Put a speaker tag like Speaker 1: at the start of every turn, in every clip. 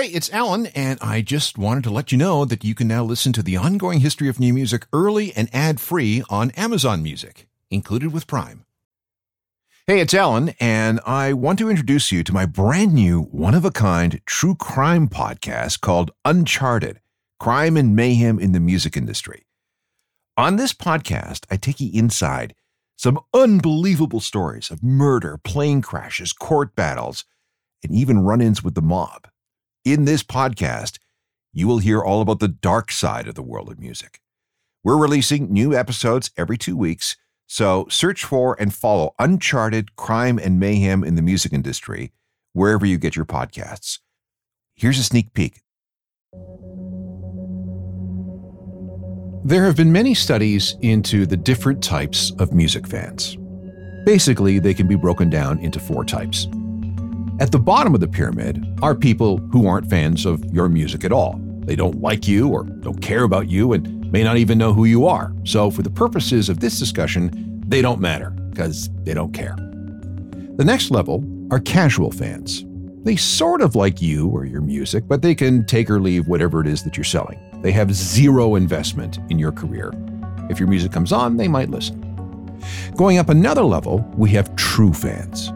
Speaker 1: Hey, it's Alan, and I just wanted to let you know that you can now listen to the ongoing history of new music early and ad free on Amazon Music, included with Prime. Hey, it's Alan, and I want to introduce you to my brand new, one of a kind true crime podcast called Uncharted Crime and Mayhem in the Music Industry. On this podcast, I take you inside some unbelievable stories of murder, plane crashes, court battles, and even run ins with the mob. In this podcast, you will hear all about the dark side of the world of music. We're releasing new episodes every two weeks, so search for and follow Uncharted Crime and Mayhem in the Music Industry wherever you get your podcasts. Here's a sneak peek. There have been many studies into the different types of music fans. Basically, they can be broken down into four types. At the bottom of the pyramid are people who aren't fans of your music at all. They don't like you or don't care about you and may not even know who you are. So, for the purposes of this discussion, they don't matter because they don't care. The next level are casual fans. They sort of like you or your music, but they can take or leave whatever it is that you're selling. They have zero investment in your career. If your music comes on, they might listen. Going up another level, we have true fans.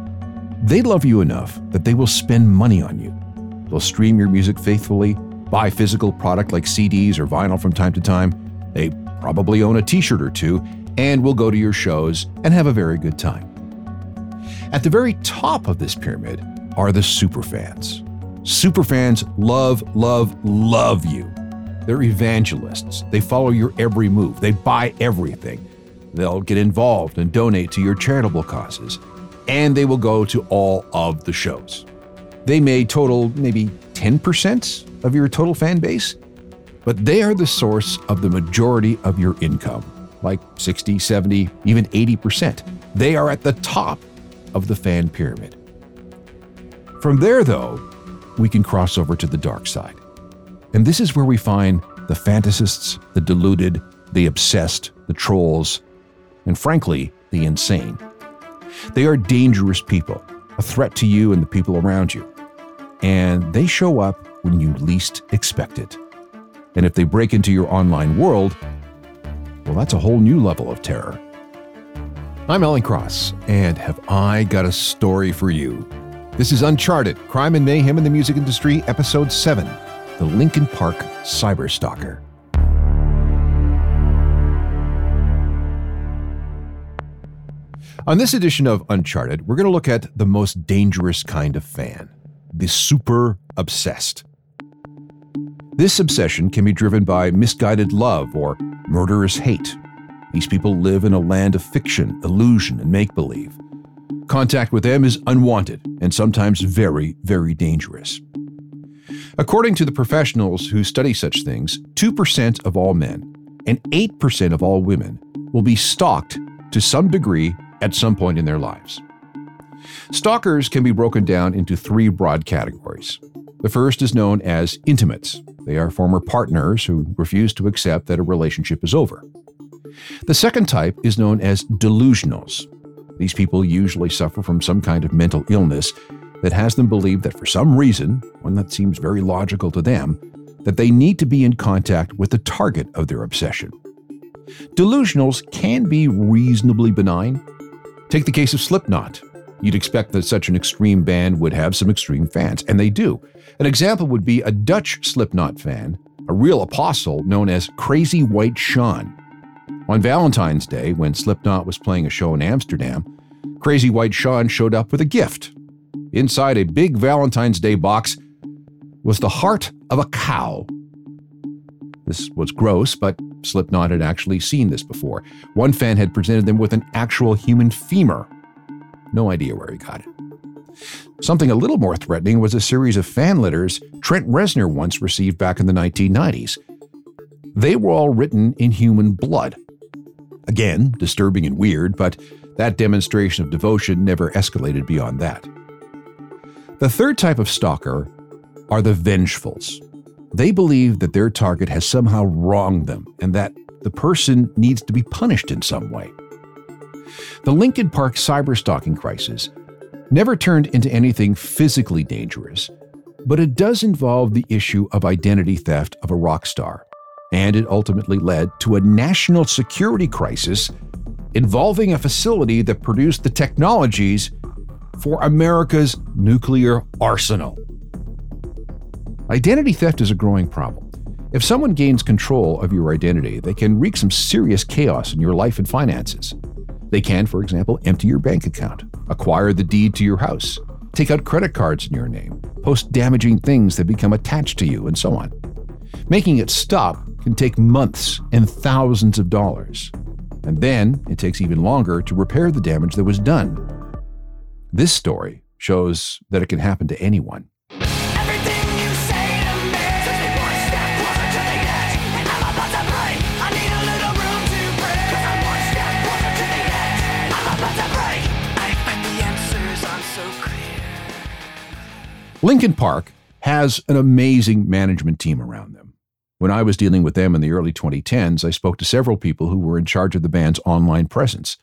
Speaker 1: They love you enough that they will spend money on you. They'll stream your music faithfully, buy physical product like CDs or vinyl from time to time. They probably own a t shirt or two and will go to your shows and have a very good time. At the very top of this pyramid are the superfans. Superfans love, love, love you. They're evangelists. They follow your every move, they buy everything. They'll get involved and donate to your charitable causes and they will go to all of the shows. They may total maybe 10% of your total fan base, but they are the source of the majority of your income, like 60, 70, even 80%. They are at the top of the fan pyramid. From there, though, we can cross over to the dark side. And this is where we find the fantasists, the deluded, the obsessed, the trolls, and frankly, the insane. They are dangerous people, a threat to you and the people around you. And they show up when you least expect it. And if they break into your online world, well, that's a whole new level of terror. I'm Alan Cross, and have I got a story for you? This is Uncharted Crime and Mayhem in the Music Industry, Episode 7 The Linkin Park Cyberstalker. On this edition of Uncharted, we're going to look at the most dangerous kind of fan the super obsessed. This obsession can be driven by misguided love or murderous hate. These people live in a land of fiction, illusion, and make believe. Contact with them is unwanted and sometimes very, very dangerous. According to the professionals who study such things, 2% of all men and 8% of all women will be stalked to some degree at some point in their lives. Stalkers can be broken down into three broad categories. The first is known as intimates. They are former partners who refuse to accept that a relationship is over. The second type is known as delusionals. These people usually suffer from some kind of mental illness that has them believe that for some reason, one that seems very logical to them, that they need to be in contact with the target of their obsession. Delusionals can be reasonably benign, Take the case of Slipknot. You'd expect that such an extreme band would have some extreme fans, and they do. An example would be a Dutch Slipknot fan, a real apostle known as Crazy White Sean. On Valentine's Day, when Slipknot was playing a show in Amsterdam, Crazy White Sean showed up with a gift. Inside a big Valentine's Day box was the heart of a cow. This was gross, but Slipknot had actually seen this before. One fan had presented them with an actual human femur. No idea where he got it. Something a little more threatening was a series of fan letters Trent Reznor once received back in the 1990s. They were all written in human blood. Again, disturbing and weird, but that demonstration of devotion never escalated beyond that. The third type of stalker are the vengefulls. They believe that their target has somehow wronged them and that the person needs to be punished in some way. The Linkin Park cyberstalking crisis never turned into anything physically dangerous, But it does involve the issue of identity theft of a rock star. And it ultimately led to a national security crisis involving a facility that produced the technologies for America's nuclear arsenal. Identity theft is a growing problem. If someone gains control of your identity, they can wreak some serious chaos in your life and finances. They can, for example, empty your bank account, acquire the deed to your house, take out credit cards in your name, post damaging things that become attached to you, and so on. Making it stop can take months and thousands of dollars. And then it takes even longer to repair the damage that was done. This story shows that it can happen to anyone. Linkin Park has an amazing management team around them. When I was dealing with them in the early 2010s, I spoke to several people who were in charge of the band's online presence.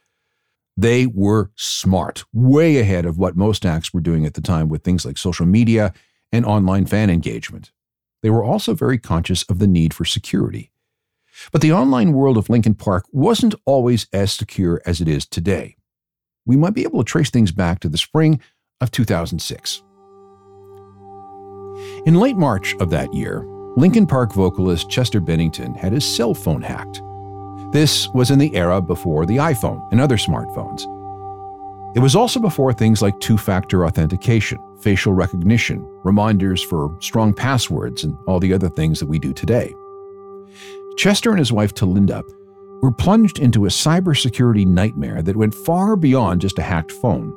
Speaker 1: They were smart, way ahead of what most acts were doing at the time with things like social media and online fan engagement. They were also very conscious of the need for security. But the online world of Linkin Park wasn't always as secure as it is today. We might be able to trace things back to the spring of 2006. In late March of that year, Linkin Park vocalist Chester Bennington had his cell phone hacked. This was in the era before the iPhone and other smartphones. It was also before things like two factor authentication, facial recognition, reminders for strong passwords, and all the other things that we do today. Chester and his wife Talinda were plunged into a cybersecurity nightmare that went far beyond just a hacked phone.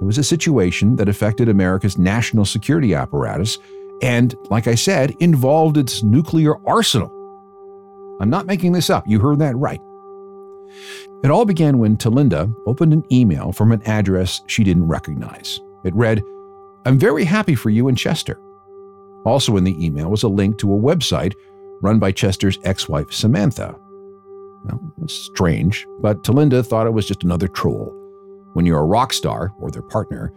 Speaker 1: It was a situation that affected America's national security apparatus and, like I said, involved its nuclear arsenal. I'm not making this up, you heard that right. It all began when Talinda opened an email from an address she didn't recognize. It read, I'm very happy for you and Chester. Also in the email was a link to a website run by Chester's ex wife, Samantha. Well, it was strange, but Talinda thought it was just another troll. When you're a rock star, or their partner,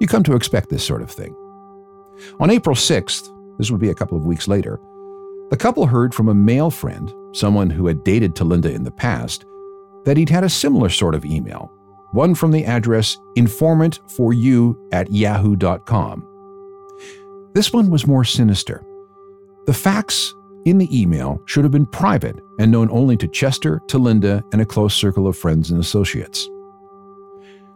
Speaker 1: you come to expect this sort of thing. On April 6th, this would be a couple of weeks later, the couple heard from a male friend, someone who had dated Talinda in the past, that he'd had a similar sort of email, one from the address informantforyou at yahoo.com. This one was more sinister. The facts in the email should have been private and known only to Chester, Talinda, and a close circle of friends and associates.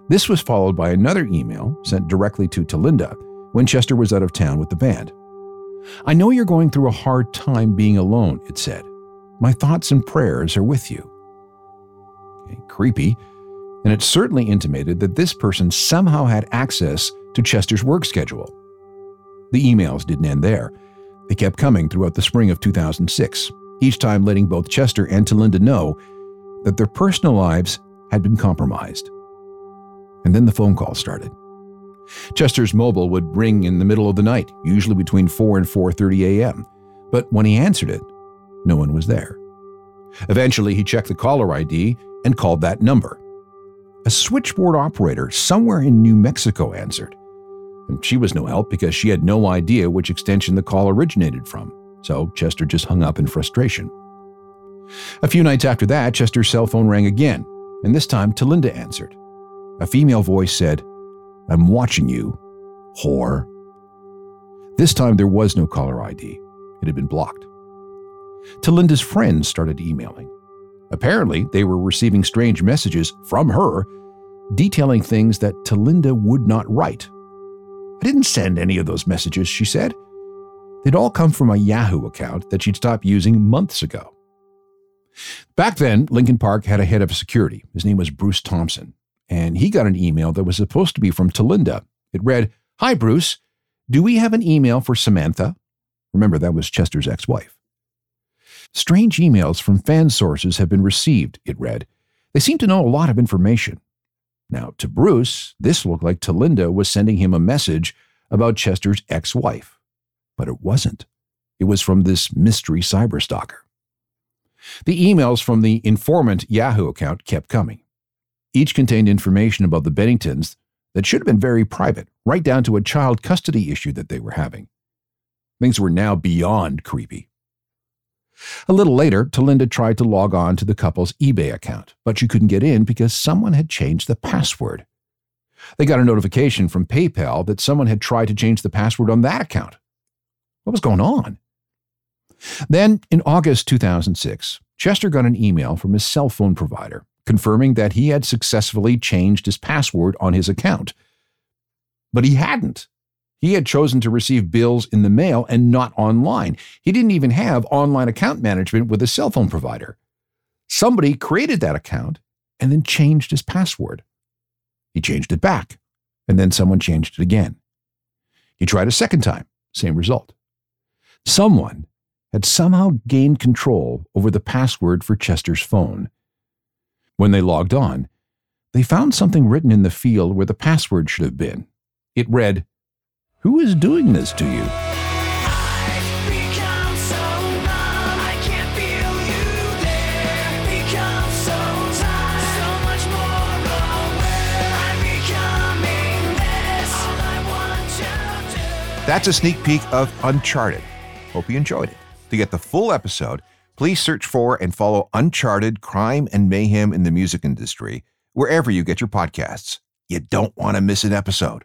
Speaker 1: This was followed by another email sent directly to Talinda when Chester was out of town with the band. I know you're going through a hard time being alone, it said. My thoughts and prayers are with you. Okay, creepy, and it certainly intimated that this person somehow had access to Chester's work schedule. The emails didn't end there. They kept coming throughout the spring of 2006, each time letting both Chester and Talinda know that their personal lives had been compromised. And then the phone call started. Chester's mobile would ring in the middle of the night, usually between 4 and 4:30 a.m. But when he answered it, no one was there. Eventually, he checked the caller ID and called that number. A switchboard operator somewhere in New Mexico answered. And she was no help because she had no idea which extension the call originated from. So Chester just hung up in frustration. A few nights after that, Chester's cell phone rang again, and this time Talinda answered. A female voice said, I'm watching you, whore. This time there was no caller ID. It had been blocked. Talinda's friends started emailing. Apparently, they were receiving strange messages from her detailing things that Talinda would not write. I didn't send any of those messages, she said. They'd all come from a Yahoo account that she'd stopped using months ago. Back then, Linkin Park had a head of security. His name was Bruce Thompson and he got an email that was supposed to be from Talinda. It read, Hi, Bruce. Do we have an email for Samantha? Remember, that was Chester's ex wife. Strange emails from fan sources have been received, it read. They seem to know a lot of information. Now, to Bruce, this looked like Talinda was sending him a message about Chester's ex wife. But it wasn't. It was from this mystery cyberstalker. The emails from the informant Yahoo account kept coming. Each contained information about the Benningtons that should have been very private, right down to a child custody issue that they were having. Things were now beyond creepy. A little later, Talinda tried to log on to the couple's eBay account, but she couldn't get in because someone had changed the password. They got a notification from PayPal that someone had tried to change the password on that account. What was going on? Then, in August 2006, Chester got an email from his cell phone provider confirming that he had successfully changed his password on his account. But he hadn't. He had chosen to receive bills in the mail and not online. He didn't even have online account management with a cell phone provider. Somebody created that account and then changed his password. He changed it back, and then someone changed it again. He tried a second time, same result. Someone had somehow gained control over the password for Chester's phone. When they logged on, they found something written in the field where the password should have been. It read, Who is doing this to you? That's a sneak peek of Uncharted. Hope you enjoyed it. To get the full episode, please search for and follow Uncharted Crime and Mayhem in the Music Industry wherever you get your podcasts. You don't want to miss an episode.